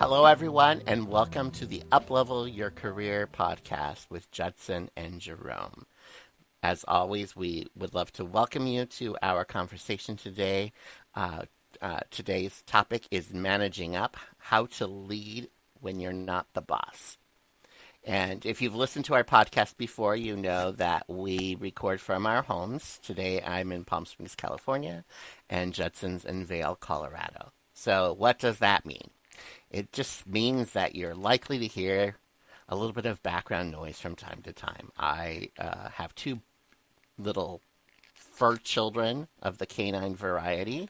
Hello, everyone, and welcome to the Uplevel Your Career podcast with Judson and Jerome. As always, we would love to welcome you to our conversation today. Uh, uh, today's topic is managing up, how to lead when you're not the boss. And if you've listened to our podcast before, you know that we record from our homes. Today I'm in Palm Springs, California, and Judson's in Vail, Colorado. So, what does that mean? It just means that you're likely to hear a little bit of background noise from time to time. I uh, have two little fur children of the canine variety,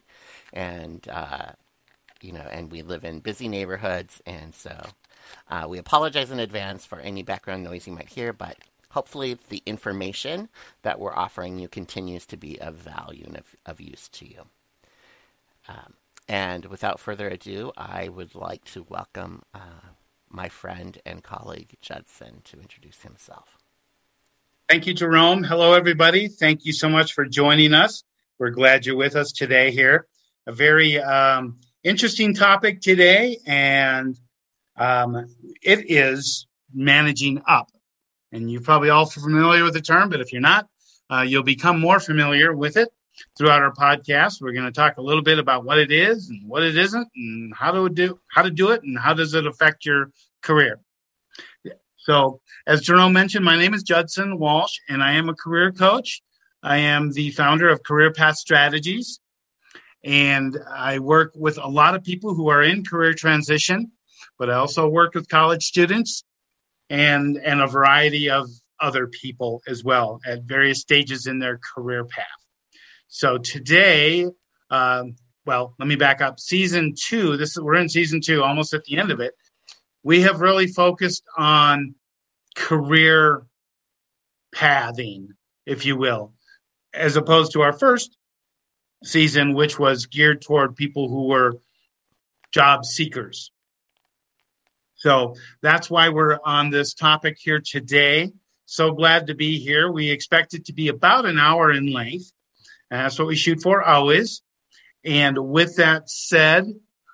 and uh, you know, and we live in busy neighborhoods, and so uh, we apologize in advance for any background noise you might hear, but hopefully the information that we're offering you continues to be of value and of, of use to you. Um, and without further ado, I would like to welcome uh, my friend and colleague Judson to introduce himself. Thank you, Jerome. Hello, everybody. Thank you so much for joining us. We're glad you're with us today here. A very um, interesting topic today, and um, it is managing up. And you're probably all familiar with the term, but if you're not, uh, you'll become more familiar with it throughout our podcast. We're going to talk a little bit about what it is and what it isn't, and how to do how to do it, and how does it affect your career. So, as Jerome mentioned, my name is Judson Walsh, and I am a career coach. I am the founder of Career Path Strategies, and I work with a lot of people who are in career transition, but I also work with college students and and a variety of other people as well at various stages in their career path. So today, um, well, let me back up. Season two. This is we're in season two, almost at the end of it. We have really focused on career pathing, if you will, as opposed to our first season, which was geared toward people who were job seekers. So that's why we're on this topic here today. So glad to be here. We expect it to be about an hour in length. That's what we shoot for always. And with that said,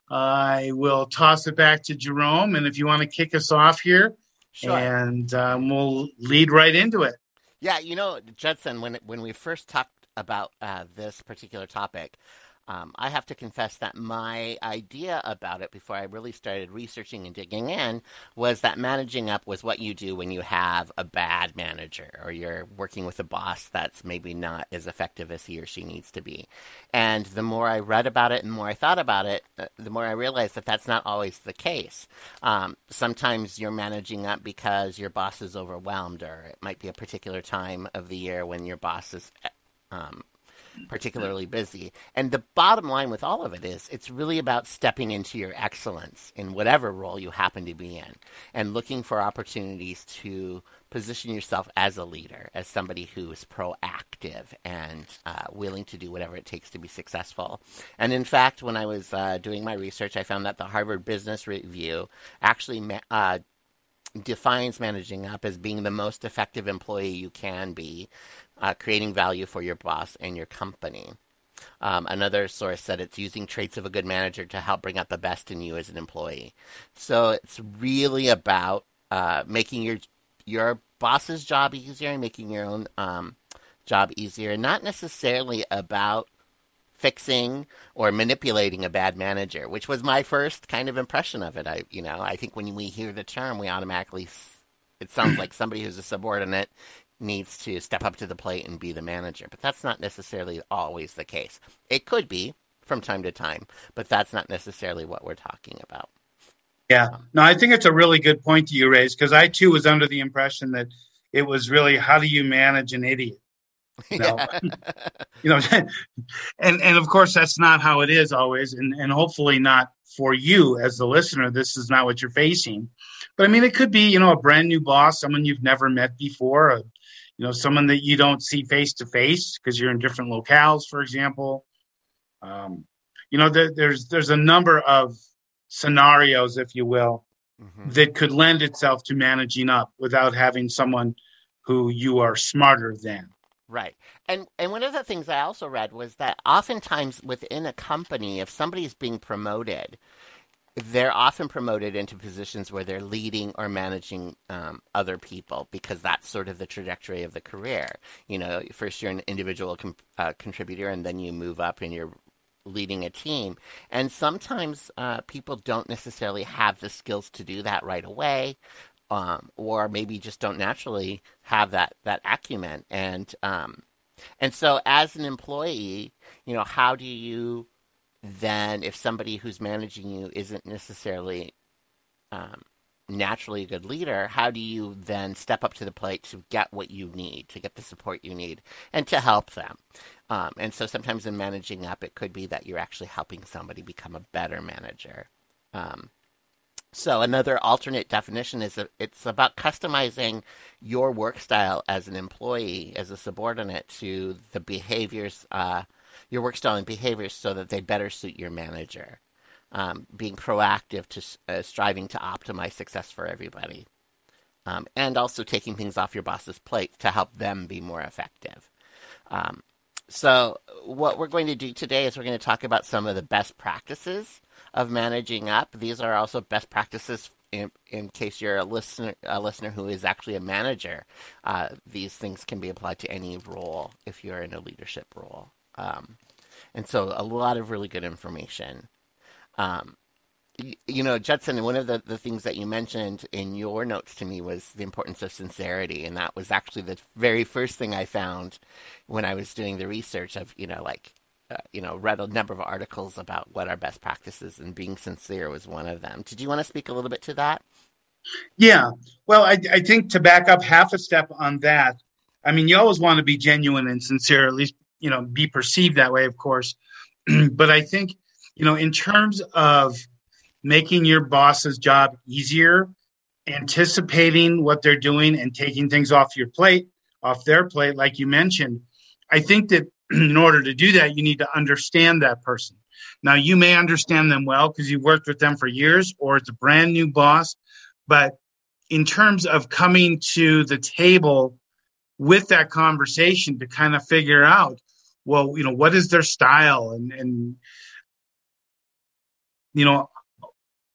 I will toss it back to Jerome. And if you want to kick us off here, sure. and um, we'll lead right into it. Yeah, you know, Judson, when when we first talked about uh, this particular topic, um, I have to confess that my idea about it before I really started researching and digging in was that managing up was what you do when you have a bad manager or you're working with a boss that's maybe not as effective as he or she needs to be. And the more I read about it and the more I thought about it, uh, the more I realized that that's not always the case. Um, sometimes you're managing up because your boss is overwhelmed, or it might be a particular time of the year when your boss is um, particularly busy. And the bottom line with all of it is it's really about stepping into your excellence in whatever role you happen to be in and looking for opportunities to position yourself as a leader, as somebody who is proactive and uh, willing to do whatever it takes to be successful. And in fact, when I was uh, doing my research, I found that the Harvard Business Review actually uh, defines managing up as being the most effective employee you can be, uh, creating value for your boss and your company. Um, another source said it's using traits of a good manager to help bring out the best in you as an employee. So it's really about uh, making your your boss's job easier and making your own um, job easier, not necessarily about fixing or manipulating a bad manager, which was my first kind of impression of it. I, you know, I think when we hear the term, we automatically it sounds like somebody who's a subordinate needs to step up to the plate and be the manager, but that's not necessarily always the case. It could be from time to time, but that's not necessarily what we're talking about. Yeah, um, no, I think it's a really good point that you raised because I too was under the impression that it was really how do you manage an idiot you know, you know and and of course that's not how it is always and and hopefully not for you as the listener this is not what you're facing but i mean it could be you know a brand new boss someone you've never met before a, you know someone that you don't see face to face because you're in different locales for example um, you know there, there's there's a number of scenarios if you will mm-hmm. that could lend itself to managing up without having someone who you are smarter than Right. And and one of the things I also read was that oftentimes within a company, if somebody's being promoted, they're often promoted into positions where they're leading or managing um, other people because that's sort of the trajectory of the career. You know, first you're an individual com- uh, contributor, and then you move up and you're leading a team. And sometimes uh, people don't necessarily have the skills to do that right away, um, or maybe just don't naturally have that that acumen. And um, and so, as an employee, you know, how do you then if somebody who's managing you isn't necessarily um, naturally a good leader, how do you then step up to the plate to get what you need, to get the support you need, and to help them? Um, and so sometimes in managing up, it could be that you're actually helping somebody become a better manager. Um, so another alternate definition is that it's about customizing your work style as an employee, as a subordinate to the behaviors uh, your work style and behaviors so that they better suit your manager. Um, being proactive to uh, striving to optimize success for everybody, um, and also taking things off your boss's plate to help them be more effective. Um, so, what we're going to do today is we're going to talk about some of the best practices of managing up. These are also best practices in, in case you're a listener, a listener who is actually a manager. Uh, these things can be applied to any role if you're in a leadership role. Um, and so a lot of really good information. Um, you, you, know, Judson, one of the, the things that you mentioned in your notes to me was the importance of sincerity. And that was actually the very first thing I found when I was doing the research of, you know, like, uh, you know, read a number of articles about what are best practices, and being sincere was one of them. Did you want to speak a little bit to that? Yeah. Well, I, I think to back up half a step on that, I mean, you always want to be genuine and sincere, at least you know be perceived that way of course. But i think you know in terms of making your boss's job easier anticipating what they're doing and taking things off your plate off their plate like you mentioned i think that in order to do that you need to understand that person. Now you may understand them well because you've worked with them for years or it's a brand new boss but in terms of coming to the table with that conversation to kind of figure out well, you know, what is their style and, and, you know,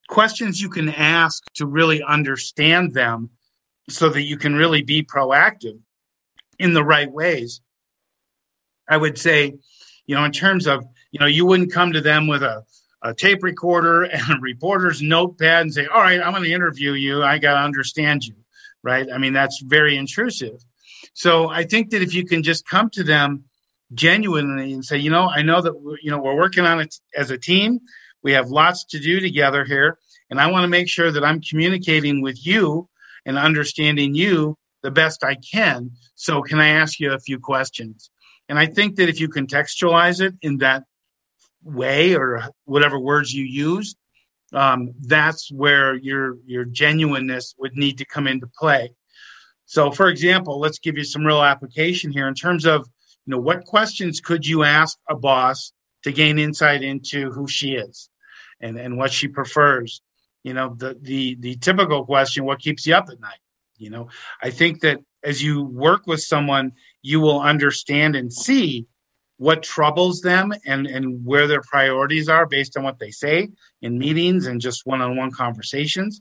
questions you can ask to really understand them so that you can really be proactive in the right ways. I would say, you know, in terms of, you know, you wouldn't come to them with a, a tape recorder and a reporter's notepad and say, all right, I'm going to interview you. I got to understand you. Right. I mean, that's very intrusive. So I think that if you can just come to them genuinely and say, you know, I know that you know we're working on it as a team. We have lots to do together here, and I want to make sure that I'm communicating with you and understanding you the best I can. So, can I ask you a few questions? And I think that if you contextualize it in that way or whatever words you use, um, that's where your your genuineness would need to come into play. So, for example, let's give you some real application here in terms of you know what questions could you ask a boss to gain insight into who she is and and what she prefers? You know the the the typical question what keeps you up at night? You know i think that as you work with someone you will understand and see what troubles them and and where their priorities are based on what they say in meetings and just one-on-one conversations.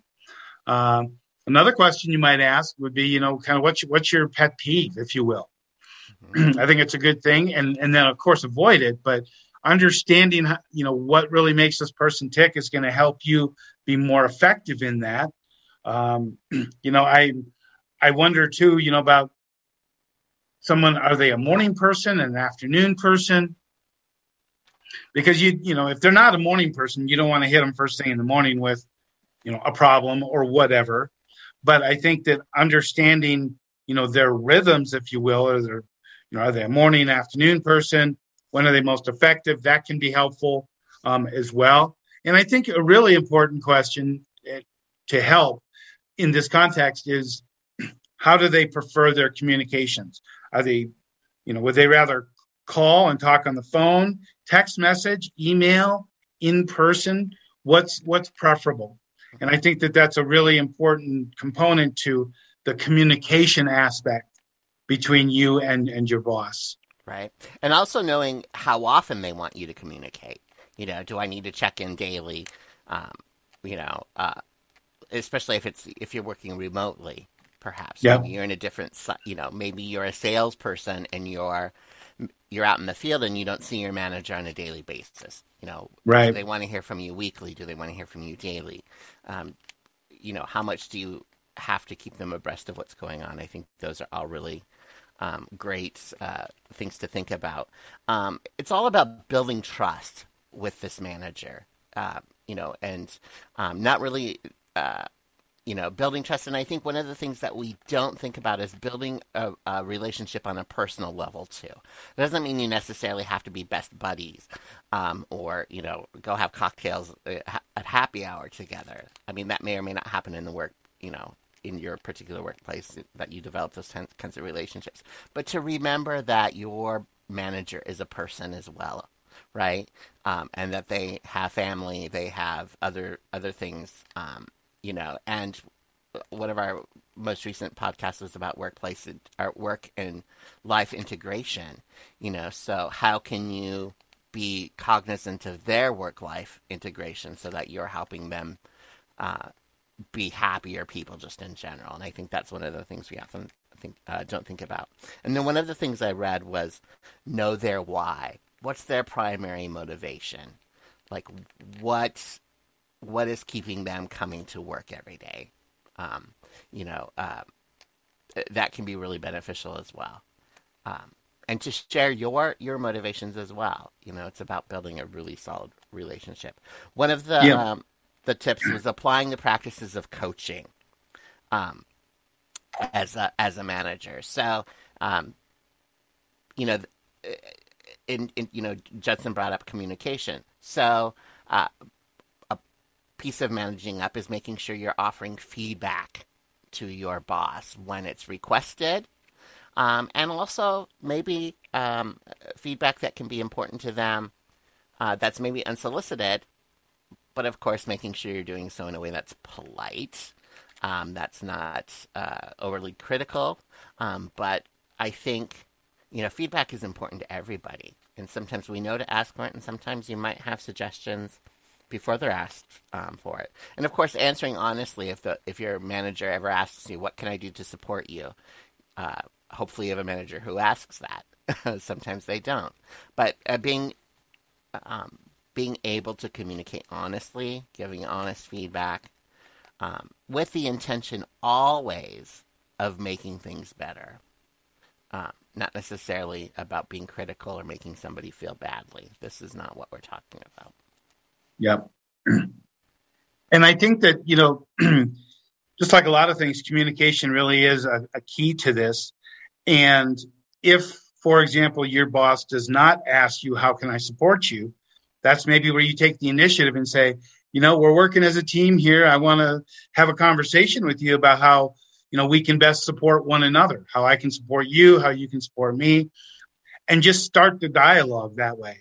Um, another question you might ask would be you know kind of what's what's your pet peeve if you will I think it's a good thing, and and then of course avoid it. But understanding, you know, what really makes this person tick is going to help you be more effective in that. Um, you know, I I wonder too, you know, about someone. Are they a morning person, an afternoon person? Because you you know, if they're not a morning person, you don't want to hit them first thing in the morning with, you know, a problem or whatever. But I think that understanding you know their rhythms if you will or their you know, are they a morning, afternoon person? When are they most effective? That can be helpful um, as well. And I think a really important question eh, to help in this context is how do they prefer their communications? Are they, you know, would they rather call and talk on the phone, text message, email, in person? What's what's preferable? And I think that that's a really important component to the communication aspect between you and, and your boss. Right. And also knowing how often they want you to communicate. You know, do I need to check in daily? Um, you know, uh, especially if it's if you're working remotely, perhaps. Yeah. Maybe you're in a different, you know, maybe you're a salesperson and you're you're out in the field and you don't see your manager on a daily basis. You know, right? Do they want to hear from you weekly? Do they want to hear from you daily? Um, you know, how much do you have to keep them abreast of what's going on? I think those are all really um, great uh, things to think about. Um, it's all about building trust with this manager, uh, you know, and um, not really uh, you know, building trust. And I think one of the things that we don't think about is building a, a, relationship on a personal level too. It doesn't mean you necessarily have to be best buddies, um, or you know, go have cocktails uh, at happy hour together. I mean, that may or may not happen in the work, you know, in your particular workplace that you develop those kinds of relationships. But to remember that your manager is a person as well, right? Um, and that they have family, they have other other things. Um, you know, and one of our most recent podcasts was about workplace, our work and life integration. You know, so how can you be cognizant of their work life integration so that you're helping them uh, be happier people just in general? And I think that's one of the things we often think uh, don't think about. And then one of the things I read was know their why. What's their primary motivation? Like what what is keeping them coming to work every day. Um, you know, uh, that can be really beneficial as well. Um, and to share your your motivations as well. You know, it's about building a really solid relationship. One of the yeah. um, the tips was applying the practices of coaching um, as a as a manager. So, um, you know, in, in you know, Judson brought up communication. So, uh, piece of managing up is making sure you're offering feedback to your boss when it's requested. Um, and also maybe um, feedback that can be important to them uh, that's maybe unsolicited, but of course, making sure you're doing so in a way that's polite, um, that's not uh, overly critical. Um, but I think, you know, feedback is important to everybody. And sometimes we know to ask for it, and sometimes you might have suggestions before they're asked um, for it. And of course, answering honestly if the if your manager ever asks you, "What can I do to support you?" Uh, hopefully, you have a manager who asks that. Sometimes they don't, but uh, being um, being able to communicate honestly, giving honest feedback, um, with the intention always of making things better. Um, not necessarily about being critical or making somebody feel badly. This is not what we're talking about. Yep. And I think that, you know, just like a lot of things, communication really is a, a key to this. And if, for example, your boss does not ask you, how can I support you? That's maybe where you take the initiative and say, you know, we're working as a team here. I want to have a conversation with you about how, you know, we can best support one another, how I can support you, how you can support me, and just start the dialogue that way.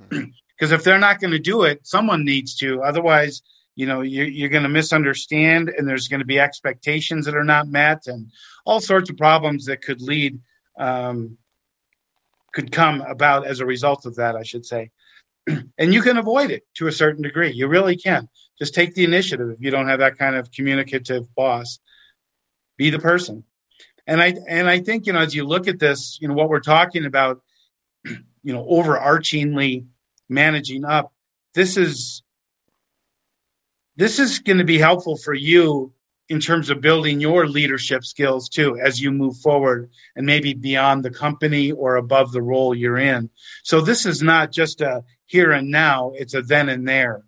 Mm-hmm. because if they're not going to do it, someone needs to. Otherwise, you know, you're, you're going to misunderstand, and there's going to be expectations that are not met, and all sorts of problems that could lead um, could come about as a result of that. I should say, and you can avoid it to a certain degree. You really can. Just take the initiative if you don't have that kind of communicative boss. Be the person. And I and I think you know as you look at this, you know what we're talking about, you know, overarchingly managing up this is this is going to be helpful for you in terms of building your leadership skills too as you move forward and maybe beyond the company or above the role you're in. So this is not just a here and now it's a then and there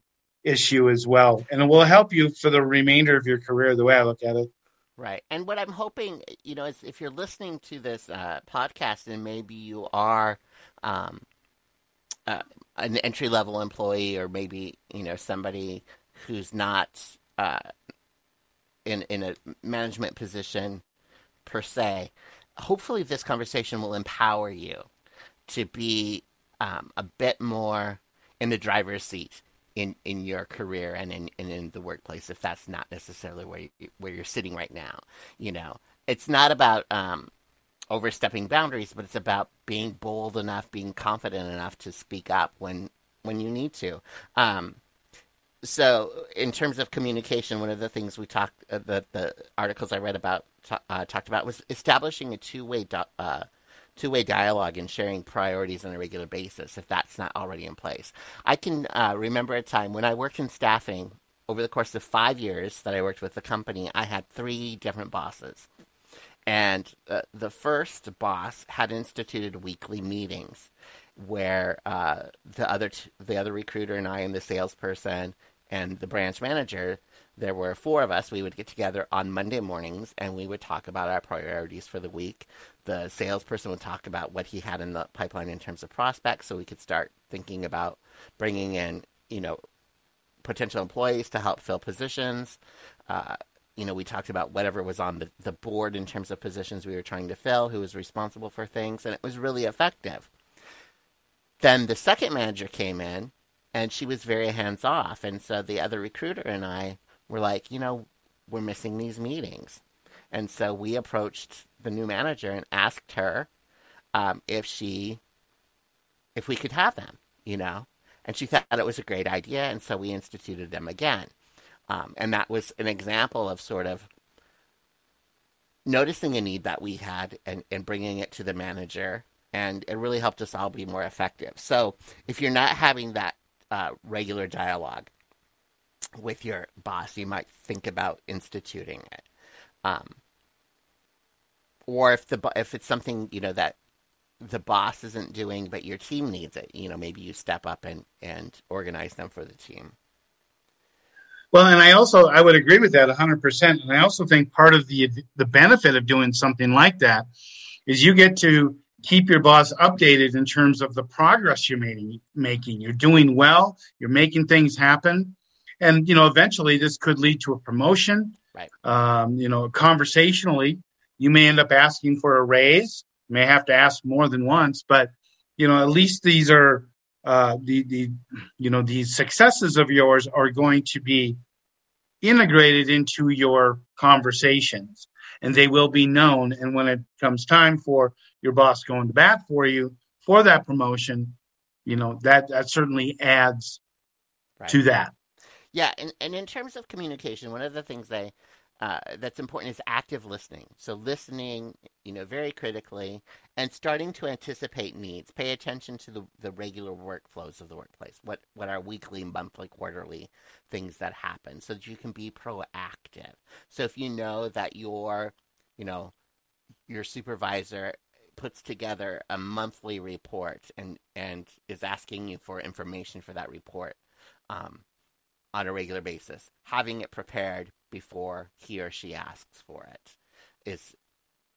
issue as well. And it will help you for the remainder of your career the way i look at it. Right. And what I'm hoping, you know, is if you're listening to this uh, podcast and maybe you are um, uh, an entry level employee or maybe you know somebody who's not uh, in in a management position per se. Hopefully, this conversation will empower you to be um, a bit more in the driver's seat in, in your career and in, and in the workplace if that's not necessarily where you, where you're sitting right now. You know, it's not about um, overstepping boundaries, but it's about being bold enough, being confident enough to speak up when when you need to. Um, so in terms of communication, one of the things we talked, uh, the the articles I read about uh, talked about was establishing a two way uh, two way dialogue and sharing priorities on a regular basis. If that's not already in place, I can uh, remember a time when I worked in staffing over the course of five years that I worked with the company. I had three different bosses, and uh, the first boss had instituted weekly meetings where uh, the other t- the other recruiter and I and the salesperson and the branch manager, there were four of us. We would get together on Monday mornings and we would talk about our priorities for the week. The salesperson would talk about what he had in the pipeline in terms of prospects, so we could start thinking about bringing in, you know, potential employees to help fill positions. Uh, you know, we talked about whatever was on the, the board in terms of positions we were trying to fill, who was responsible for things, and it was really effective. Then the second manager came in and she was very hands off. And so the other recruiter and I were like, you know, we're missing these meetings. And so we approached the new manager and asked her um, if she, if we could have them, you know. And she thought it was a great idea, and so we instituted them again. Um, and that was an example of sort of noticing a need that we had and, and bringing it to the manager and it really helped us all be more effective. So if you're not having that uh, regular dialogue with your boss, you might think about instituting it. Um, or if the if it's something you know that the boss isn't doing, but your team needs it, you know, maybe you step up and and organize them for the team. Well, and I also I would agree with that 100%. And I also think part of the the benefit of doing something like that is you get to keep your boss updated in terms of the progress you're making. You're doing well you're making things happen and you know eventually this could lead to a promotion. Right. Um, you know conversationally you may end up asking for a raise you may have to ask more than once but you know at least these are uh, the the you know these successes of yours are going to be integrated into your conversations and they will be known and when it comes time for your boss going to bat for you for that promotion, you know, that that certainly adds right. to that. Yeah, and, and in terms of communication, one of the things they uh, that's important is active listening. So listening, you know, very critically and starting to anticipate needs. Pay attention to the, the regular workflows of the workplace. What what are weekly, monthly, quarterly things that happen so that you can be proactive. So if you know that your, you know, your supervisor puts together a monthly report and and is asking you for information for that report um, on a regular basis, having it prepared before he or she asks for it is,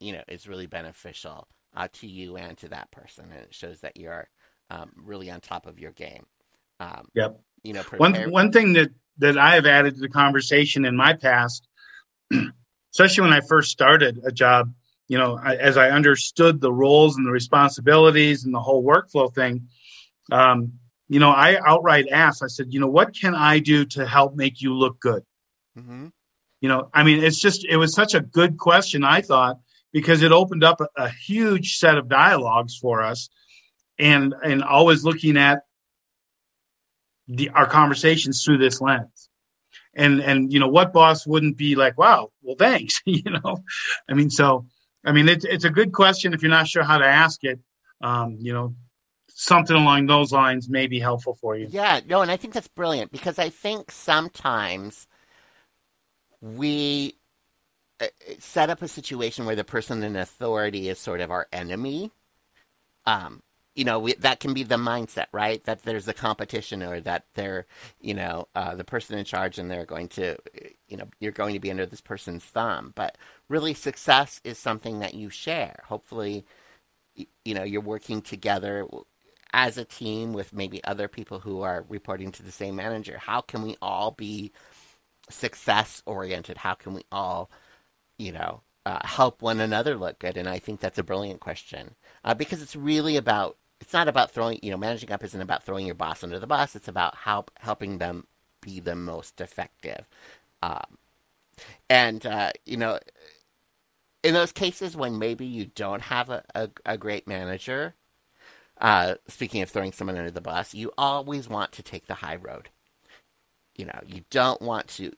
you know, is really beneficial uh, to you and to that person, and it shows that you're um, really on top of your game. Um, yep. You know, prepare- one one thing that that I have added to the conversation in my past, especially when I first started a job, you know, I, as I understood the roles and the responsibilities and the whole workflow thing, um, you know, I outright asked, I said, you know, what can I do to help make you look good? Mm-hmm. You know, I mean, it's just, it was such a good question, I thought, because it opened up a, a huge set of dialogues for us and, and always looking at the, our conversations through this lens and and you know what boss wouldn't be like wow well thanks you know i mean so I mean, it's it's a good question if you're not sure how to ask it. Um, you know, something along those lines may be helpful for you. Yeah, no, and I think that's brilliant because I think sometimes we uh, set up a situation where the person in authority is sort of our enemy. Um, you know, we, that can be the mindset, right? That there's a competition or that they're, you know, uh, the person in charge and they're going to, you know, you're going to be under this person's thumb. But really, success is something that you share. Hopefully, you know, you're working together as a team with maybe other people who are reporting to the same manager. How can we all be success oriented? How can we all, you know, uh, help one another look good? And I think that's a brilliant question uh, because it's really about it's not about throwing, you know, managing up isn't about throwing your boss under the bus. It's about help helping them be the most effective. Um, and uh, you know, in those cases when maybe you don't have a, a, a great manager, uh, speaking of throwing someone under the bus, you always want to take the high road. you know, you don't want to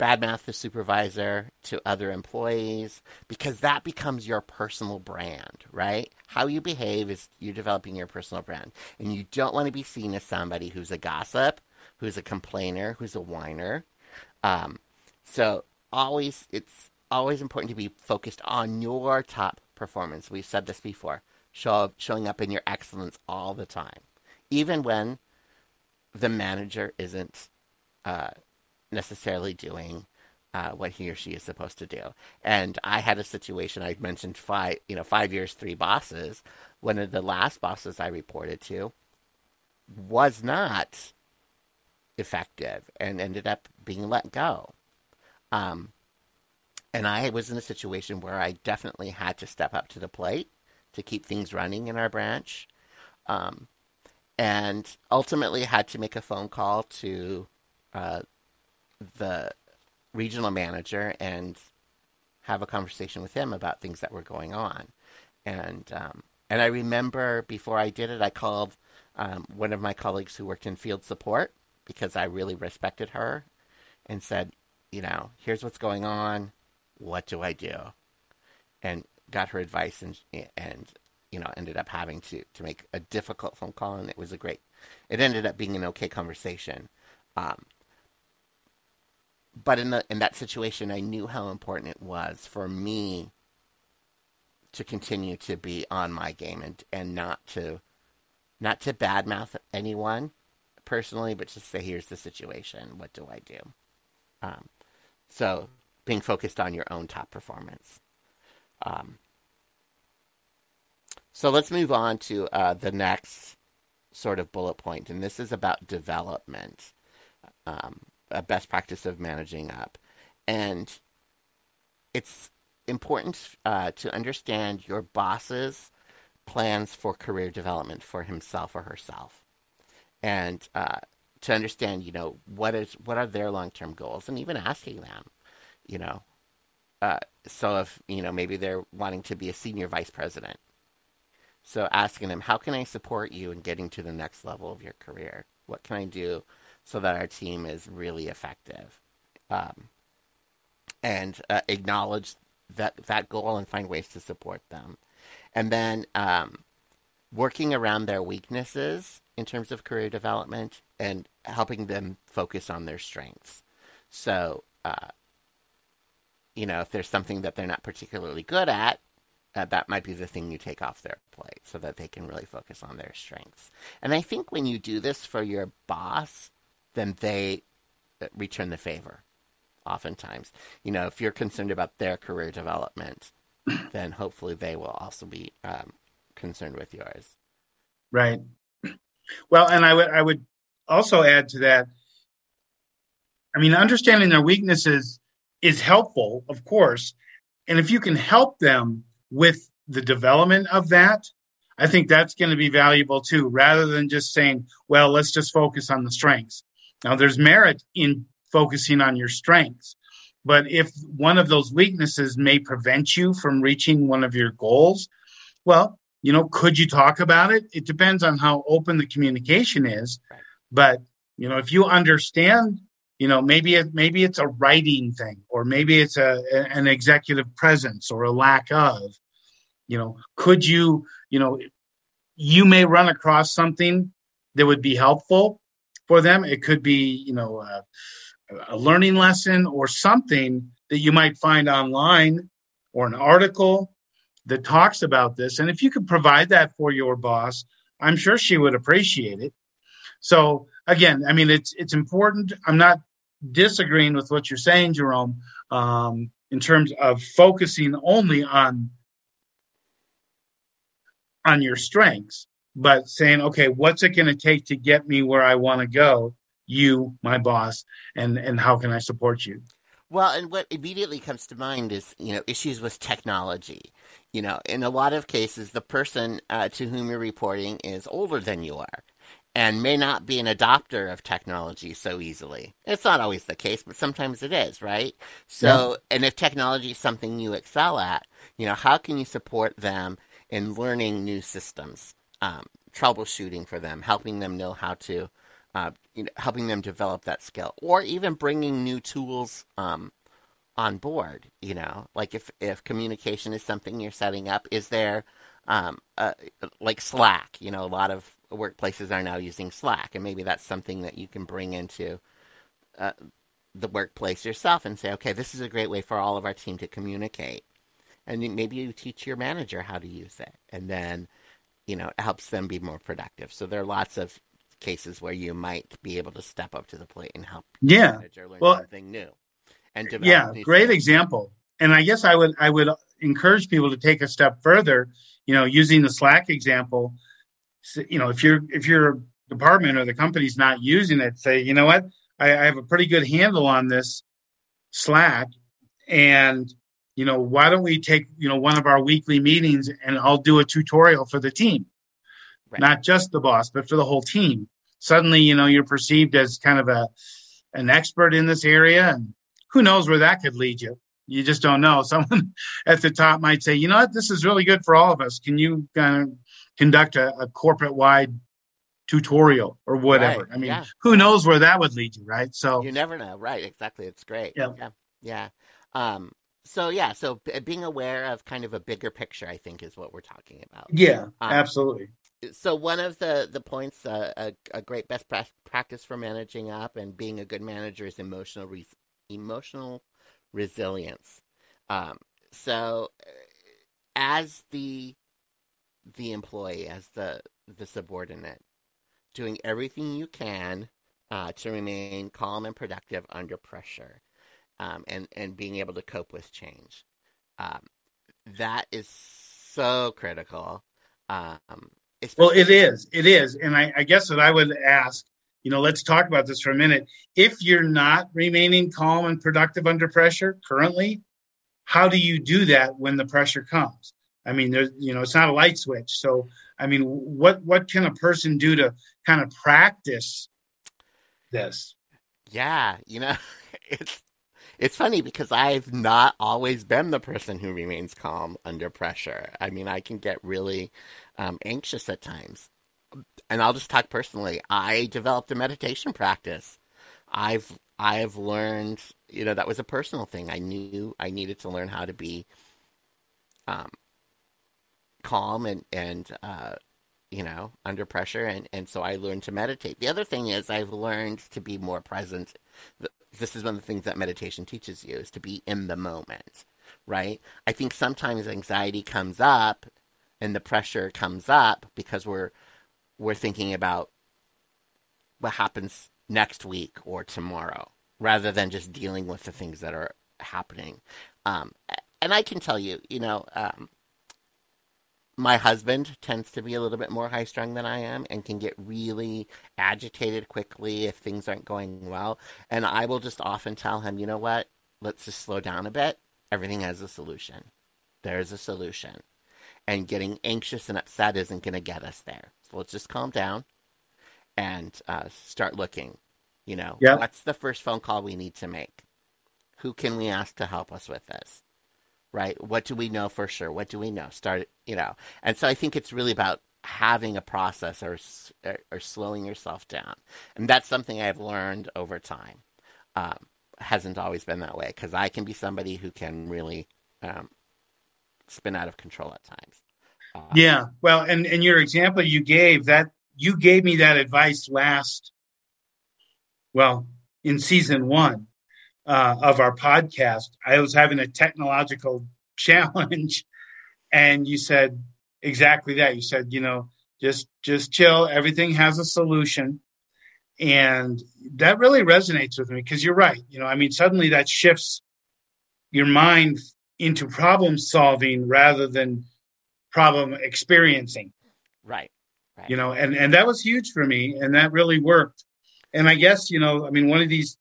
badmouth the supervisor to other employees because that becomes your personal brand, right? How you behave is you're developing your personal brand. And you don't want to be seen as somebody who's a gossip, who's a complainer, who's a whiner. Um, so always, it's always important to be focused on your top performance. We've said this before. Show, showing up in your excellence all the time, even when the manager isn't uh, necessarily doing uh, what he or she is supposed to do. And I had a situation I mentioned five, you know, five years, three bosses. One of the last bosses I reported to was not effective and ended up being let go. Um, and I was in a situation where I definitely had to step up to the plate to keep things running in our branch. Um, and ultimately had to make a phone call to uh, the regional manager and have a conversation with him about things that were going on. And um, and I remember before I did it, I called um, one of my colleagues who worked in field support because I really respected her, and said, you know, here's what's going on. What do I do? And got her advice and and you know ended up having to to make a difficult phone call, and it was a great. It ended up being an okay conversation. Um, but in the in that situation, I knew how important it was for me to continue to be on my game and and not to not to badmouth anyone personally, but just say, "Here's the situation. What do I do?" Um, so being focused on your own top performance. Um, so let's move on to uh, the next sort of bullet point, and this is about development. Um, a best practice of managing up. And it's important uh, to understand your boss's plans for career development for himself or herself. And uh, to understand, you know, what is what are their long term goals, and even asking them, you know, uh, so if you know maybe they're wanting to be a senior vice president, so asking them, how can I support you in getting to the next level of your career? What can I do so that our team is really effective. Um, and uh, acknowledge that that goal and find ways to support them. And then um, working around their weaknesses in terms of career development and helping them focus on their strengths. So, uh, you know, if there's something that they're not particularly good at, uh, that might be the thing you take off their plate so that they can really focus on their strengths. And I think when you do this for your boss, then they uh, return the favor. Oftentimes, you know, if you're concerned about their career development, then hopefully they will also be um, concerned with yours. Right. Well, and I would I would also add to that. I mean, understanding their weaknesses is helpful, of course, and if you can help them with the development of that, I think that's going to be valuable too, rather than just saying, well, let's just focus on the strengths. Now, there's merit in focusing on your strengths, but if one of those weaknesses may prevent you from reaching one of your goals, well, you know, could you talk about it? It depends on how open the communication is. But, you know, if you understand, you know, maybe it, maybe it's a writing thing, or maybe it's a, an executive presence or a lack of, you know, could you, you know, you may run across something that would be helpful for them. It could be, you know, a, a learning lesson or something that you might find online or an article that talks about this. And if you could provide that for your boss, I'm sure she would appreciate it. So again, I mean, it's it's important. I'm not disagreeing with what you're saying, Jerome, um, in terms of focusing only on on your strengths but saying, okay, what's it going to take to get me where I want to go? You, my boss, and and how can I support you? Well, and what immediately comes to mind is you know issues with technology. You know, in a lot of cases, the person uh, to whom you're reporting is older than you are, and may not be an adopter of technology so easily. It's not always the case, but sometimes it is, right? So, yeah. and if technology is something you excel at, you know, how can you support them in learning new systems? um, troubleshooting for them, helping them know how to uh, you know, helping them develop that skill, or even bringing new tools um, on board. You know, like if if communication is something you're setting up, is there um, uh, like Slack? You know, a lot of workplaces are now using Slack, and maybe that's something that you can bring into uh, the workplace yourself and say, okay, this is a great way for all of our team to communicate. And maybe you teach your manager how to use it, and then you know it helps them be more productive. So there are lots of cases where you might be able to step up to the plate and help yeah manager learn well, something new and develop yeah great example and i guess i would i would encourage people to take a step further you know using the slack example you know if you're if your department or the company's not using it say you know what? I, I have a pretty good handle on this slack and you know why don't we take you know one of our weekly meetings and i'll do a tutorial for the team. Right. not just the boss but for the whole team. Suddenly you know you're perceived as kind of a an expert in this area and who knows where that could lead you you just don't know someone at the top might say you know what this is really good for all of us can you kind of conduct a, a corporate wide tutorial or whatever. Right. I mean, yeah. who knows where that would lead you, right? So you never know, right? Exactly. It's great. Yeah, yeah, yeah. Um, so yeah, so b- being aware of kind of a bigger picture, I think, is what we're talking about. Yeah, um, absolutely. So one of the the points, uh, a, a great best practice for managing up and being a good manager is emotional re- emotional resilience. Um, so as the the employee, as the the subordinate, doing everything you can uh, to remain calm and productive under pressure, um, and and being able to cope with change. Um, that is so critical. Um, well, it is. It is, and I, I guess that I would ask. You know, let's talk about this for a minute. If you're not remaining calm and productive under pressure currently, how do you do that when the pressure comes? I mean, there's you know, it's not a light switch. So, I mean, what what can a person do to kind of practice this? Yeah, you know, it's it's funny because I've not always been the person who remains calm under pressure. I mean, I can get really um, anxious at times. And I'll just talk personally. I developed a meditation practice. I've I've learned, you know, that was a personal thing. I knew I needed to learn how to be um, calm and and uh, you know under pressure and and so I learned to meditate. The other thing is I've learned to be more present. This is one of the things that meditation teaches you is to be in the moment, right? I think sometimes anxiety comes up and the pressure comes up because we're we're thinking about what happens next week or tomorrow rather than just dealing with the things that are happening. Um, and I can tell you, you know, um, my husband tends to be a little bit more high strung than I am and can get really agitated quickly if things aren't going well. And I will just often tell him, you know what? Let's just slow down a bit. Everything has a solution. There's a solution. And getting anxious and upset isn't going to get us there. So let's just calm down and uh, start looking. You know, yep. what's the first phone call we need to make? Who can we ask to help us with this? right? What do we know for sure? What do we know? Start, you know. And so I think it's really about having a process or, or, or slowing yourself down. And that's something I've learned over time. Um, hasn't always been that way because I can be somebody who can really um, spin out of control at times. Uh, yeah. Well, and, and your example you gave that you gave me that advice last, well, in season one uh, of our podcast, I was having a technological challenge, and you said exactly that. You said, you know, just just chill. Everything has a solution, and that really resonates with me because you're right. You know, I mean, suddenly that shifts your mind into problem solving rather than problem experiencing. Right. Right. You know, and and that was huge for me, and that really worked. And I guess you know, I mean, one of these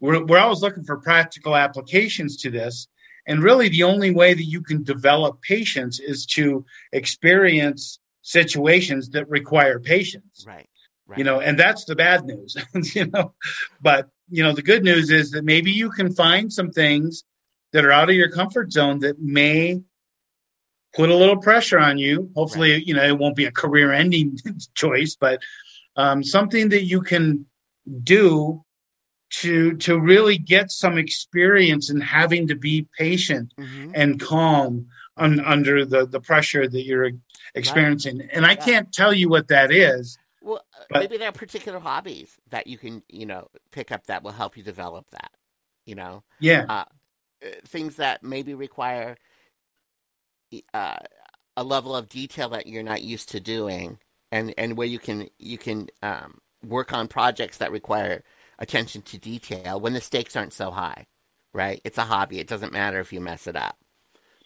we're, we're always looking for practical applications to this. And really, the only way that you can develop patience is to experience situations that require patience. Right. right. You know, and that's the bad news, you know. But, you know, the good news is that maybe you can find some things that are out of your comfort zone that may put a little pressure on you. Hopefully, right. you know, it won't be a career ending choice, but um, something that you can do to to really get some experience in having to be patient mm-hmm. and calm un, under the the pressure that you're experiencing. Right. And I yeah. can't tell you what that is. Well, uh, but, maybe there are particular hobbies that you can, you know, pick up that will help you develop that. You know, yeah, uh, uh things that maybe require uh, a level of detail that you're not used to doing, and and where you can you can um, work on projects that require attention to detail when the stakes aren't so high, right? It's a hobby. It doesn't matter if you mess it up,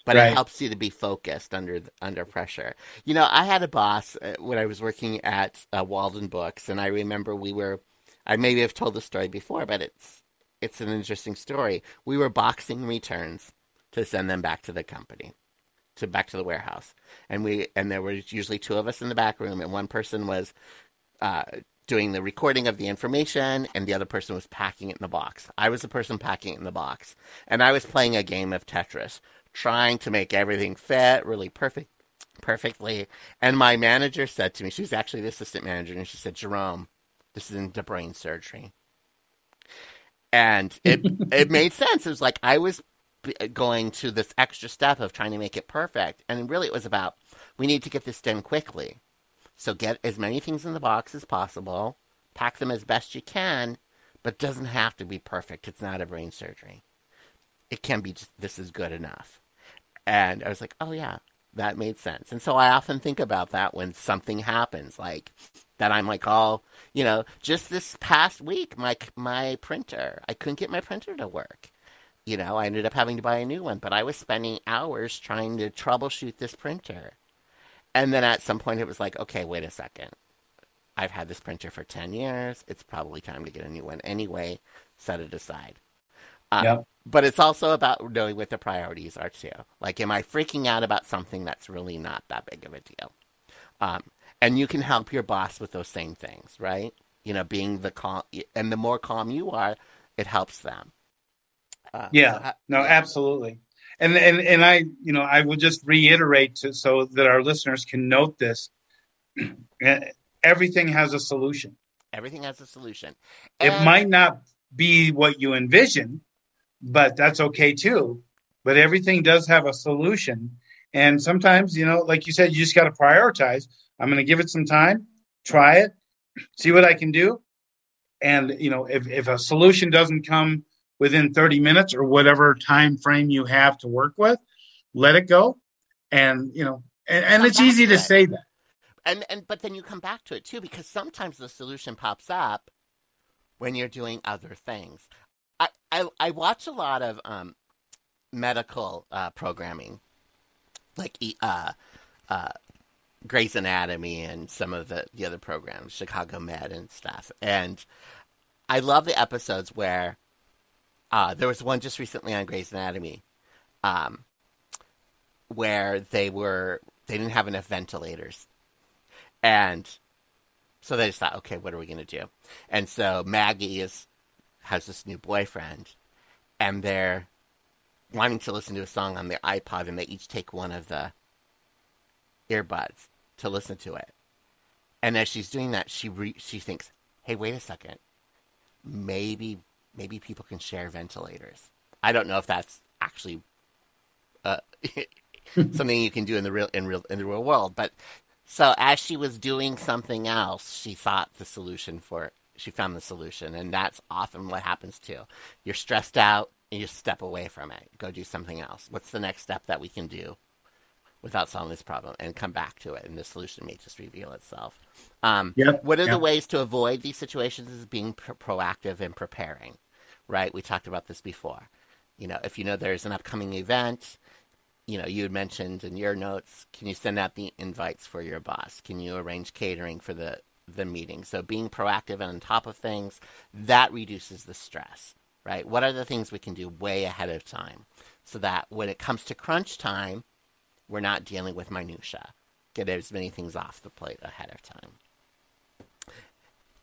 but right. it helps you to be focused under under pressure. You know, I had a boss uh, when I was working at uh, Walden Books, and I remember we were. I maybe have told the story before, but it's it's an interesting story. We were boxing returns to send them back to the company, to back to the warehouse, and we and there were usually two of us in the back room, and one person was uh, doing the recording of the information, and the other person was packing it in the box. I was the person packing it in the box, and I was playing a game of Tetris, trying to make everything fit really perfect, perfectly. And my manager said to me, she was actually the assistant manager, and she said, "Jerome, this is in the brain surgery." And it it made sense. It was like I was uh, going to this extra step of trying to make it perfect, and really it was about we need to get this done quickly so get as many things in the box as possible, pack them as best you can, but doesn't have to be perfect. It's not a brain surgery. It can be just this is good enough. And I was like, oh yeah, that made sense. And so I often think about that when something happens, like that I'm like, oh, you know, just this past week, my my printer, I couldn't get my printer to work. You know, I ended up having to buy a new one, but I was spending hours trying to troubleshoot this printer. And then at some point it was like, okay, wait a second. I've had this printer for 10 years. It's probably time to get a new one anyway. Set it aside. Um, yep. But it's also about knowing what the priorities are too. Like, am I freaking out about something that's really not that big of a deal? Um, and you can help your boss with those same things, right? You know, being the calm, and the more calm you are, it helps them. Uh, yeah, so, no, absolutely and and and I, you know, I will just reiterate to, so that our listeners can note this. Everything has a solution. Everything has a solution. And... It might not be what you envision, but that's okay too. But everything does have a solution. And sometimes, you know, like you said, you just got to prioritize. I'm going to give it some time, try it, see what I can do. And, you know, if, if a solution doesn't come within 30 minutes or whatever time frame you have to work with let it go. And you know and, and it's easy to, to say that. And and but then you come back to it too because sometimes the solution pops up when you're doing other things. I i, I watch a lot of um, medical uh, programming like uh, uh, Grey's Anatomy and some of the, the other programs, Chicago Med and stuff. And I love the episodes where uh, there was one just recently on Grey's Anatomy, um, where they were they didn't have enough ventilators, and so they just thought, okay, what are we gonna do? And so Maggie is has this new boyfriend, and they're wanting to listen to a song on their iPod, and they each take one of the earbuds to listen to it. And as she's doing that, she re- she thinks, "Hey, wait a second, maybe maybe people can share ventilators. I don't know if that's actually uh, something you can do in the real in real in the real world, but so as she was doing something else, she thought the solution for it. She found the solution, and that's often what happens too. You're stressed out, and you step away from it. Go do something else. What's the next step that we can do without solving this problem, and come back to it, and the solution may just reveal itself. Um, yep, what are yep. the ways to avoid these situations? Is being proactive and preparing right? We talked about this before. You know, if you know there's an upcoming event, you know, you had mentioned in your notes, can you send out the invites for your boss? Can you arrange catering for the the meeting? So being proactive and on top of things, that reduces the stress, right? What are the things we can do way ahead of time so that when it comes to crunch time, we're not dealing with minutia. Get as many things off the plate ahead of time.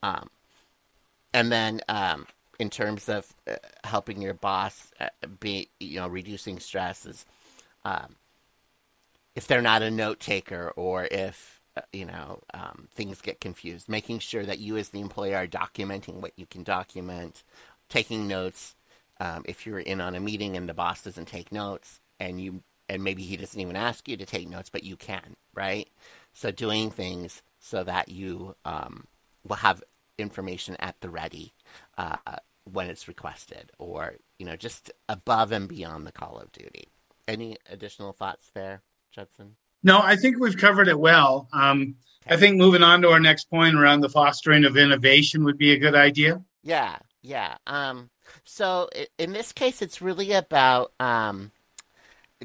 Um, and then um, in terms of uh, helping your boss uh, be, you know, reducing stress is um, if they're not a note taker or if uh, you know, um, things get confused. Making sure that you, as the employer, are documenting what you can document, taking notes. Um, if you're in on a meeting and the boss doesn't take notes, and you and maybe he doesn't even ask you to take notes, but you can, right? So doing things so that you um, will have information at the ready uh, when it's requested, or you know, just above and beyond the call of duty. Any additional thoughts there, Judson? No, I think we've covered it well. Um, okay. I think moving on to our next point around the fostering of innovation would be a good idea. Yeah, yeah. Um, so in this case, it's really about um,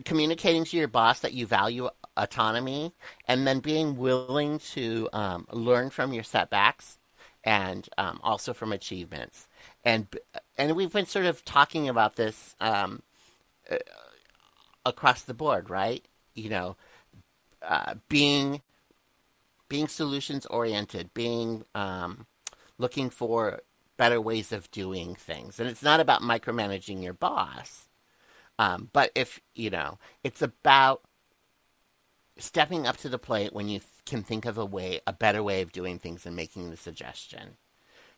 communicating to your boss that you value autonomy and then being willing to um, learn from your setbacks and um, also from achievements. And and we've been sort of talking about this um, uh, across the board, right? You know, uh, being being solutions oriented, being um, looking for better ways of doing things, and it's not about micromanaging your boss. Um, but if you know, it's about stepping up to the plate when you can think of a way, a better way of doing things, and making the suggestion.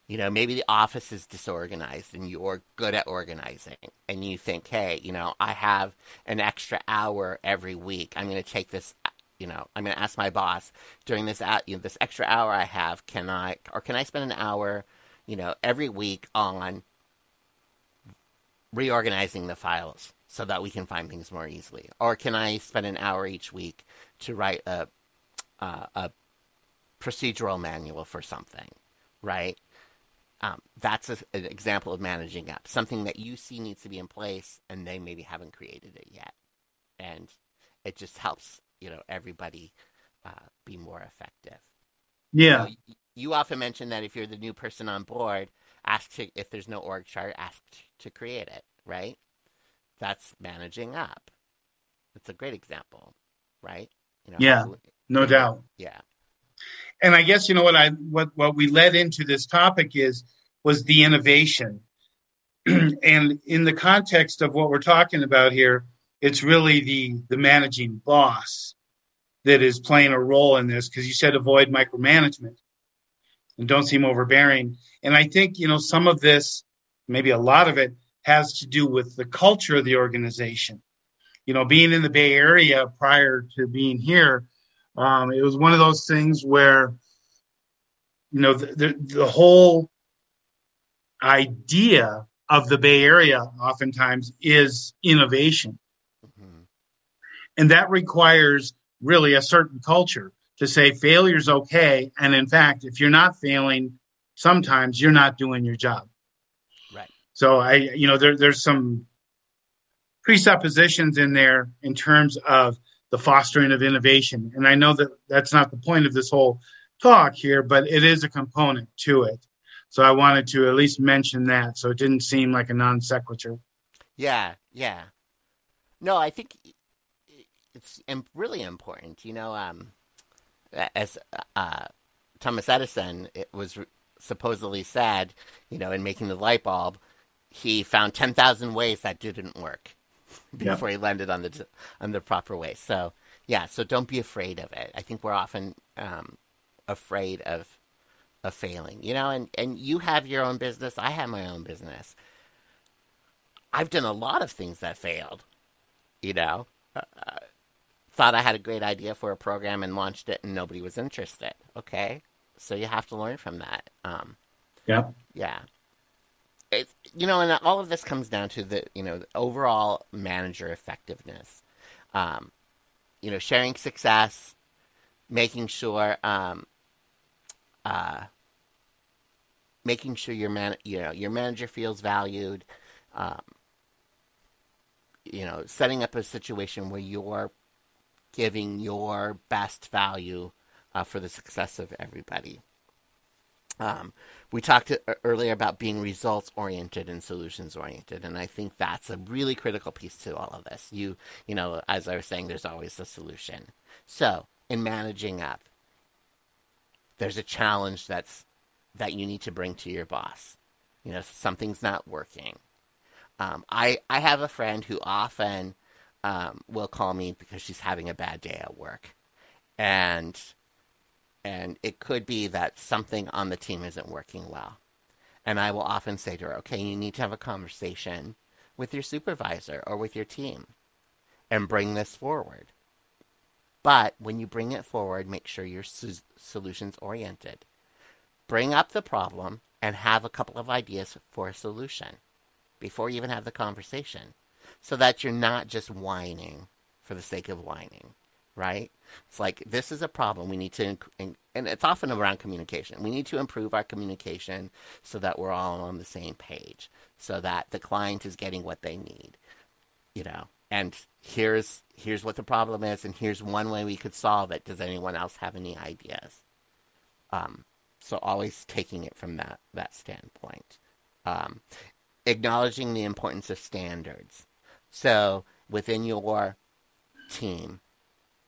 You know, maybe the office is disorganized and you're good at organizing, and you think, hey, you know, I have an extra hour every week. I'm going to take this you know, I'm going to ask my boss during this you know, this extra hour I have, can I or can I spend an hour, you know, every week on reorganizing the files so that we can find things more easily, or can I spend an hour each week to write a uh, a procedural manual for something, right? Um, that's a, an example of managing up something that you see needs to be in place, and they maybe haven't created it yet, and it just helps you know everybody uh, be more effective. Yeah. You, often mention that if you're the new person on board, ask to if there's no org chart, ask to create it. Right. That's managing up. It's a great example, right? You know, yeah, no you know, doubt. Yeah. And I guess you know what I what what we led into this topic is was the innovation. and in the context of what we're talking about here, it's really the the managing boss that is playing a role in this because you said avoid micromanagement and don't seem overbearing. And I think you know some of this, maybe a lot of it, has to do with the culture of the organization. You know, being in the Bay Area prior to being here, um, it was one of those things where you know the, the, the whole idea of the Bay Area oftentimes is innovation and that requires really a certain culture to say failure is okay. And in fact, if you're not failing, sometimes you're not doing your job. So I, you know, there, there's some presuppositions in there in terms of the fostering of innovation. And I know that that's not the point of this whole talk here, but it is a component to it. So I wanted to at least mention that so it didn't seem like a non sequitur. Yeah, yeah. No, I think it's really important. You know, um, as uh, Thomas Edison it was supposedly said, you know, in making the light bulb, he found ten thousand ways that didn't work before yeah. he landed on the on the proper way. So yeah, so don't be afraid of it. I think we're often um, afraid of of failing. You know, and and you have your own business. I have my own business. I've done a lot of things that failed. You know. Uh, thought I had a great idea for a program and launched it, and nobody was interested. Okay, so you have to learn from that. Um, yeah, yeah. You know, and all of this comes down to the you know the overall manager effectiveness. Um, you know, sharing success, making sure, um, uh, making sure your man, you know, your manager feels valued. Um, you know, setting up a situation where you're giving your best value uh, for the success of everybody. Um, we talked earlier about being results oriented and solutions oriented, and I think that's a really critical piece to all of this. You, you know, as I was saying, there's always a solution. So, in managing up, there's a challenge that's that you need to bring to your boss. You know, something's not working. Um, I I have a friend who often um, will call me because she's having a bad day at work. And and it could be that something on the team isn't working well. And I will often say to her, okay, you need to have a conversation with your supervisor or with your team and bring this forward. But when you bring it forward, make sure you're su- solutions oriented. Bring up the problem and have a couple of ideas for a solution before you even have the conversation so that you're not just whining for the sake of whining, right? It's like this is a problem. We need to, and it's often around communication. We need to improve our communication so that we're all on the same page, so that the client is getting what they need, you know. And here's here's what the problem is, and here's one way we could solve it. Does anyone else have any ideas? Um, so always taking it from that that standpoint, um, acknowledging the importance of standards. So within your team,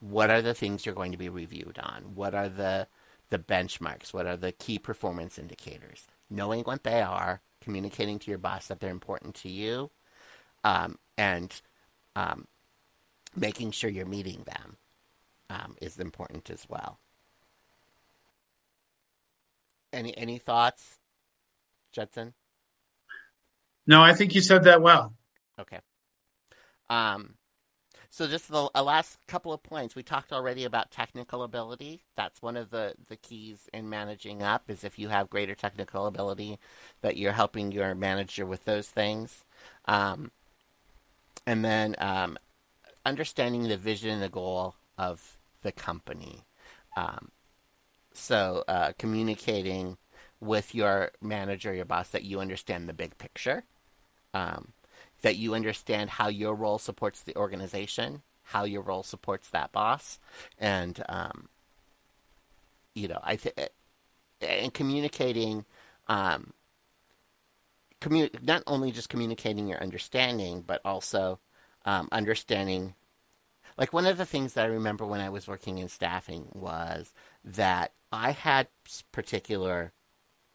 what are the things you're going to be reviewed on? What are the the benchmarks? What are the key performance indicators? Knowing what they are, communicating to your boss that they're important to you, um, and um, making sure you're meeting them um, is important as well. Any any thoughts, Judson? No, I think you said that well. Okay. Um, so just the last couple of points. We talked already about technical ability. That's one of the, the keys in managing up is if you have greater technical ability, that you're helping your manager with those things. Um, and then um, understanding the vision and the goal of the company. Um, so uh, communicating with your manager, your boss, that you understand the big picture. Um, that you understand how your role supports the organization, how your role supports that boss, and um, you know, I think, and communicating, um, commu- not only just communicating your understanding, but also um, understanding. Like one of the things that I remember when I was working in staffing was that I had particular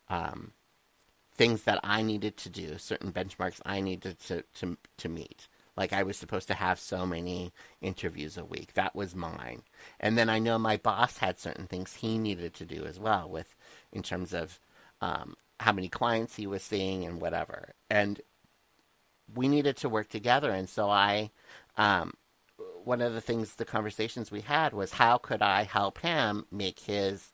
um, things that I needed to do, certain benchmarks I needed to, to, to meet. Like I was supposed to have so many interviews a week. That was mine. And then I know my boss had certain things he needed to do as well with in terms of um, how many clients he was seeing and whatever. And we needed to work together. And so I, um, one of the things, the conversations we had was how could I help him make his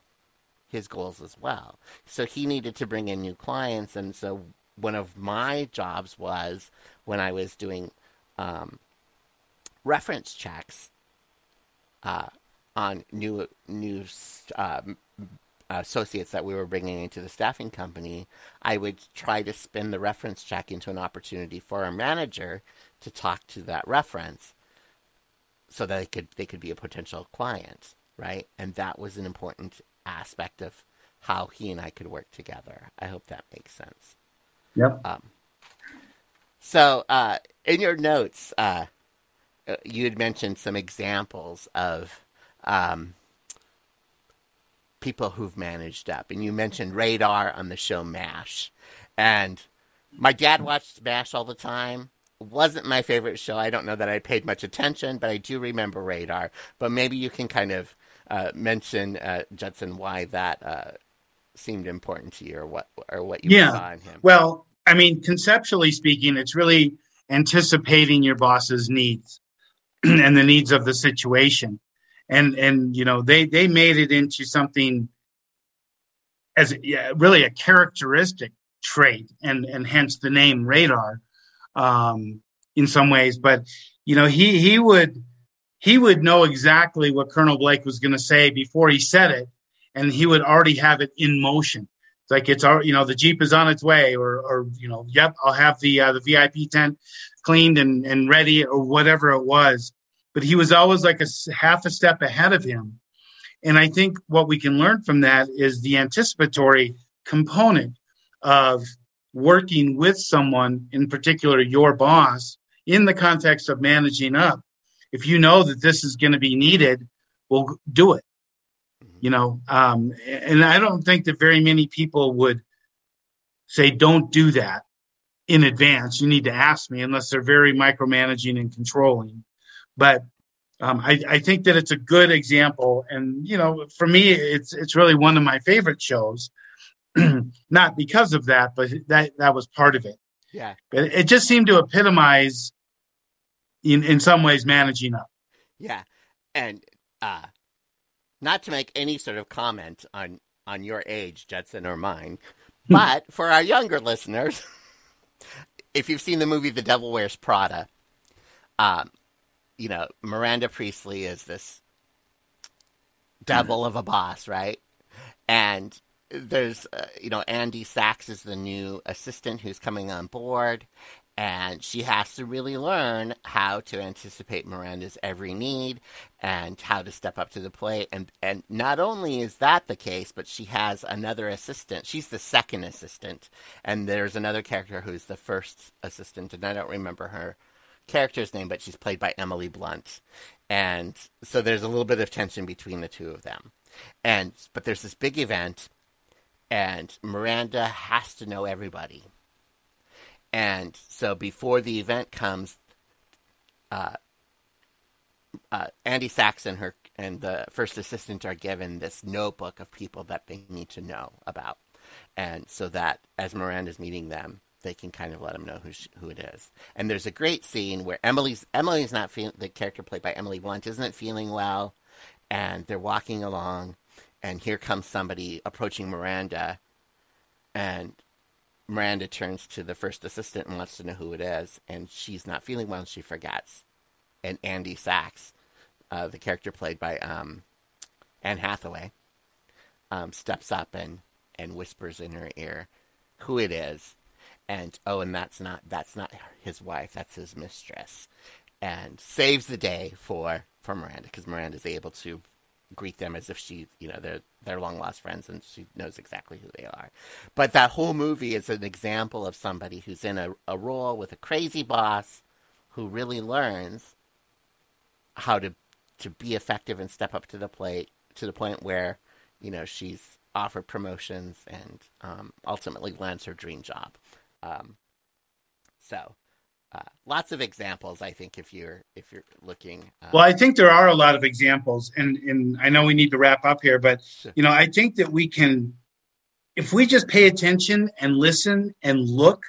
his goals as well. So he needed to bring in new clients, and so one of my jobs was when I was doing um, reference checks uh, on new new uh, associates that we were bringing into the staffing company. I would try to spin the reference check into an opportunity for our manager to talk to that reference, so that they could they could be a potential client, right? And that was an important aspect of how he and I could work together. I hope that makes sense. Yep. Um, so, uh, in your notes, uh, uh, you had mentioned some examples of um, people who've managed up, and you mentioned Radar on the show MASH. And my dad watched MASH all the time. Wasn't my favorite show. I don't know that I paid much attention, but I do remember Radar. But maybe you can kind of uh, mention uh, Judson why that uh, seemed important to you, or what or what you yeah. saw in him. Well, I mean, conceptually speaking, it's really anticipating your boss's needs and the needs of the situation, and and you know they they made it into something as yeah, really a characteristic trait, and and hence the name radar um, in some ways. But you know he he would he would know exactly what Colonel Blake was going to say before he said it, and he would already have it in motion. It's like it's you know the jeep is on its way, or or you know, yep, I'll have the uh, the VIP tent cleaned and and ready, or whatever it was. But he was always like a half a step ahead of him, and I think what we can learn from that is the anticipatory component of working with someone, in particular your boss, in the context of managing up if you know that this is going to be needed, well, do it. Mm-hmm. You know, um, and I don't think that very many people would say, don't do that in advance. You need to ask me unless they're very micromanaging and controlling. But um, I, I think that it's a good example, and you know, for me, it's it's really one of my favorite shows. Not because of that, but that that was part of it. Yeah, but it just seemed to epitomize, in in some ways, managing up. Yeah, and uh, not to make any sort of comment on on your age, Judson, or mine, but for our younger listeners, if you've seen the movie The Devil Wears Prada, um, you know, Miranda Priestly is this devil of a boss, right? And there's, uh, you know, Andy Sachs is the new assistant who's coming on board, and she has to really learn how to anticipate Miranda's every need and how to step up to the plate. And and not only is that the case, but she has another assistant. She's the second assistant, and there's another character who's the first assistant, and I don't remember her character's name, but she's played by Emily Blunt. And so there's a little bit of tension between the two of them. And but there's this big event and Miranda has to know everybody. And so before the event comes, uh, uh, Andy her and the first assistant are given this notebook of people that they need to know about, and so that as Miranda's meeting them, they can kind of let them know who she, who it is. And there's a great scene where Emily's Emily's not feeling the character played by Emily Blunt isn't feeling well, and they're walking along, and here comes somebody approaching Miranda, and Miranda turns to the first assistant and wants to know who it is, and she's not feeling well, and she forgets. And Andy Sachs, uh, the character played by um, Anne Hathaway, um, steps up and, and whispers in her ear who it is, and oh, and that's not that's not his wife, that's his mistress, and saves the day for for Miranda because Miranda's able to greet them as if she, you know, they're they're long lost friends and she knows exactly who they are. But that whole movie is an example of somebody who's in a, a role with a crazy boss who really learns how to to be effective and step up to the plate to the point where, you know, she's offered promotions and um, ultimately lands her dream job. Um, so uh, lots of examples, I think, if you're if you're looking. Uh, well, I think there are a lot of examples, and and I know we need to wrap up here, but you know, I think that we can, if we just pay attention and listen and look,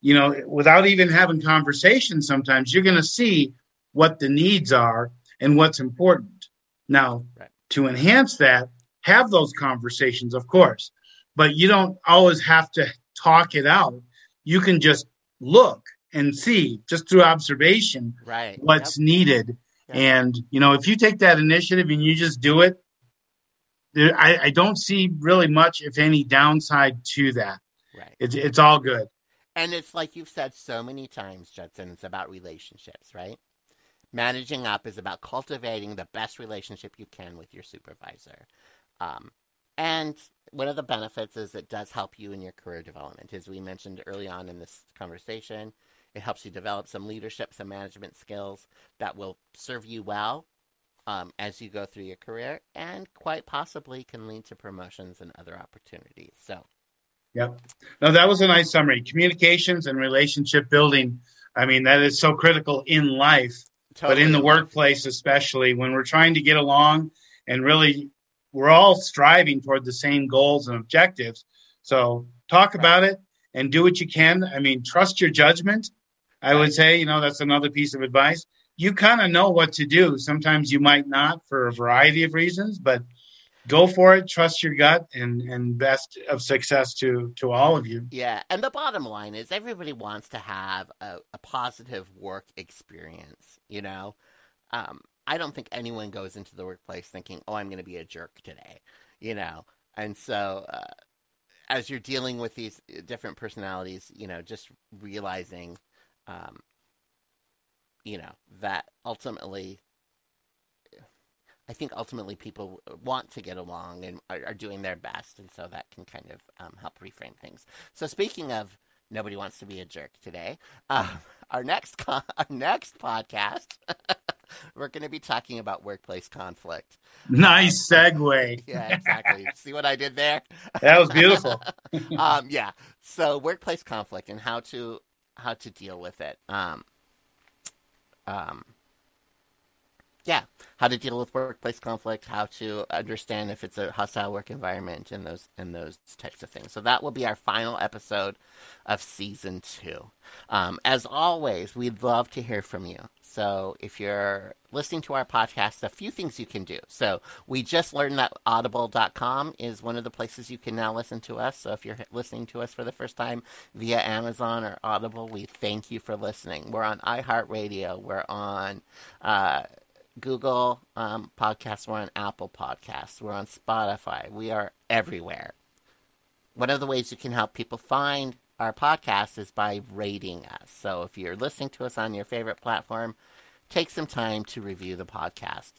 you know, without even having conversations, sometimes you're going to see what the needs are and what's important. Now, right. to enhance that, have those conversations, of course, but you don't always have to talk it out. You can just look and see just through observation right. what's yep. needed. Yep. And you know, if you take that initiative and you just do it, there, I, I, don't see really much, if any, downside to that. Right. It's it's all good. And it's like you've said so many times, Judson. It's about relationships, right? Managing up is about cultivating the best relationship you can with your supervisor. Um, and one of the benefits is it does help you in your career development. As we mentioned early on in this conversation, it helps you develop some leadership, some management skills that will serve you well um, as you go through your career and quite possibly can lead to promotions and other opportunities. So, Yep. No, that was a nice summary. Communications and relationship building. I mean, that is so critical in life, totally. but in the workplace, especially when we're trying to get along and really we're all striving toward the same goals and objectives. So talk about it and do what you can. I mean, trust your judgment. I would say, you know, that's another piece of advice. You kind of know what to do. Sometimes you might not for a variety of reasons, but go for it. Trust your gut and and best of success to to all of you. Yeah, and the bottom line is everybody wants to have a, a positive work experience. You know, um, I don't think anyone goes into the workplace thinking, "Oh, I'm going to be a jerk today," you know. And so, uh, as you're dealing with these uh, different personalities, you know, just realizing, um, you know, that ultimately, I think ultimately people want to get along and are, are doing their best, and so that can kind of um, help reframe things. So, speaking of nobody wants to be a jerk today, uh, our next con- our next podcast. we're going to be talking about workplace conflict. Nice segue. yeah, exactly. See what I did there? That was beautiful. um, yeah. So workplace conflict and how to how to deal with it. Um, um, yeah, how to deal with workplace conflict, how to understand if it's a hostile work environment, and those and those types of things. So that will be our final episode of season two. Um, as always, we'd love to hear from you. So if you're listening to our podcast, a few things you can do. So we just learned that audible.com is one of the places you can now listen to us. So if you're listening to us for the first time via Amazon or Audible, we thank you for listening. We're on iHeartRadio. We're on uh, Google um, Podcasts. We're on Apple Podcasts. We're on Spotify. We are everywhere. One of the ways you can help people find our podcast is by rating us. So if you're listening to us on your favorite platform, take some time to review the podcast.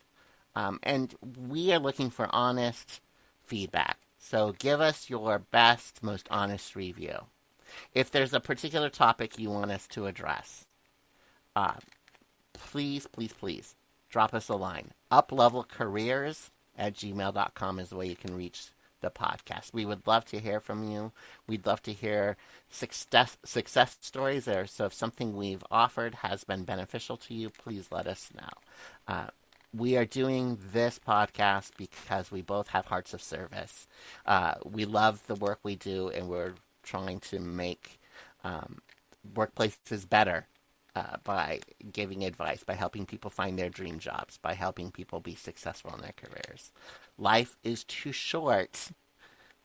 Um, and we are looking for honest feedback. So give us your best, most honest review. If there's a particular topic you want us to address, uh, please, please, please drop us a line. Uplevelcareers at gmail.com is the way you can reach the podcast. We would love to hear from you. We'd love to hear success success stories there. So if something we've offered has been beneficial to you, please let us know. Uh, we are doing this podcast because we both have hearts of service. Uh, we love the work we do, and we're trying to make um, workplaces better uh, by giving advice, by helping people find their dream jobs, by helping people be successful in their careers. Life is too short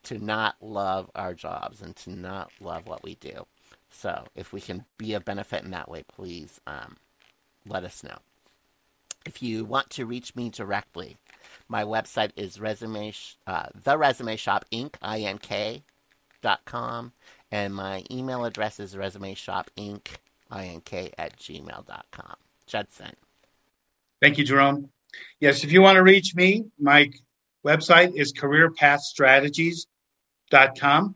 to not love our jobs and to not love what we do. So if we can be of benefit in that way, please um, let us know. If you want to reach me directly, my website is resume uh, the resume shop inc ink dot com and my email address is resume shop inc ink at gmail.com. Judson. Thank you, Jerome. Yes, if you want to reach me, my website is careerpathstrategies.com.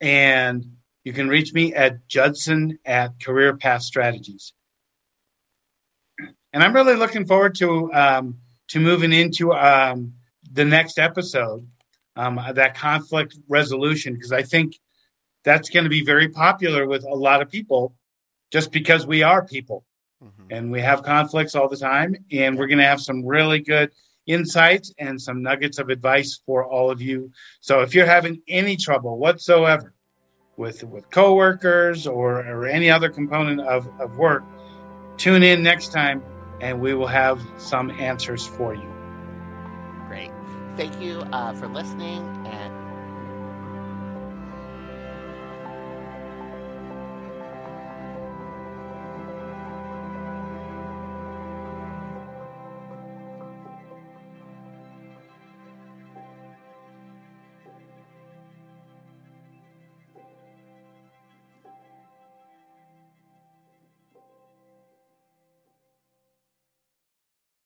And you can reach me at Judson at careerpathstrategies. And I'm really looking forward to um, to moving into um, the next episode, um, that conflict resolution, because I think that's going to be very popular with a lot of people just because we are people mm-hmm. and we have conflicts all the time. And we're going to have some really good insights and some nuggets of advice for all of you. So if you're having any trouble whatsoever with with coworkers or, or any other component of, of work, tune in next time and we will have some answers for you. Great. Thank you uh, for listening and